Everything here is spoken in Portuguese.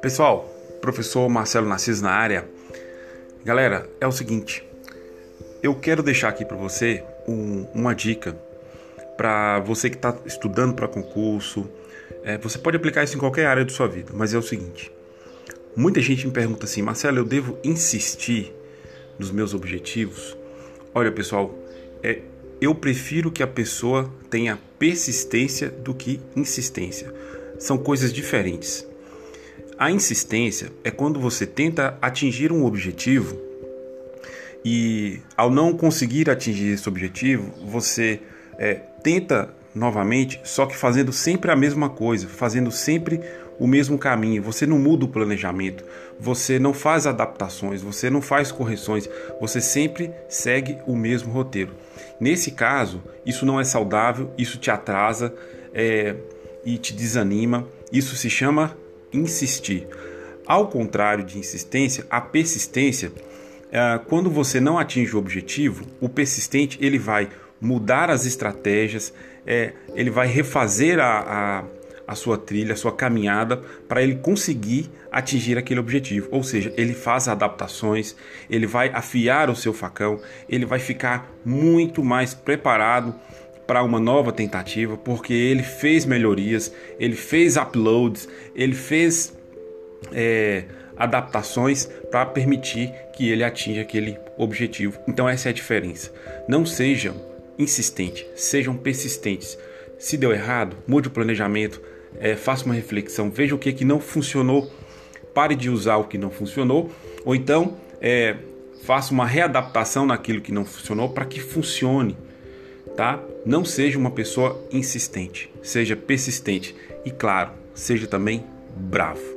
Pessoal, professor Marcelo Narciso na área. Galera, é o seguinte, eu quero deixar aqui para você um, uma dica para você que está estudando para concurso. É, você pode aplicar isso em qualquer área da sua vida, mas é o seguinte: muita gente me pergunta assim, Marcelo, eu devo insistir nos meus objetivos? Olha, pessoal, é, eu prefiro que a pessoa tenha persistência do que insistência. São coisas diferentes. A insistência é quando você tenta atingir um objetivo e, ao não conseguir atingir esse objetivo, você é, tenta novamente, só que fazendo sempre a mesma coisa, fazendo sempre o mesmo caminho. Você não muda o planejamento, você não faz adaptações, você não faz correções, você sempre segue o mesmo roteiro. Nesse caso, isso não é saudável, isso te atrasa é, e te desanima. Isso se chama insistir. Ao contrário de insistência, a persistência, é, quando você não atinge o objetivo, o persistente ele vai mudar as estratégias, é, ele vai refazer a, a, a sua trilha, a sua caminhada para ele conseguir atingir aquele objetivo. Ou seja, ele faz adaptações, ele vai afiar o seu facão, ele vai ficar muito mais preparado para uma nova tentativa, porque ele fez melhorias, ele fez uploads, ele fez é, adaptações para permitir que ele atinja aquele objetivo. Então essa é a diferença. Não sejam insistentes, sejam persistentes. Se deu errado, mude o planejamento, é, faça uma reflexão, veja o que, que não funcionou, pare de usar o que não funcionou, ou então é, faça uma readaptação naquilo que não funcionou para que funcione tá? Não seja uma pessoa insistente, seja persistente e, claro, seja também bravo.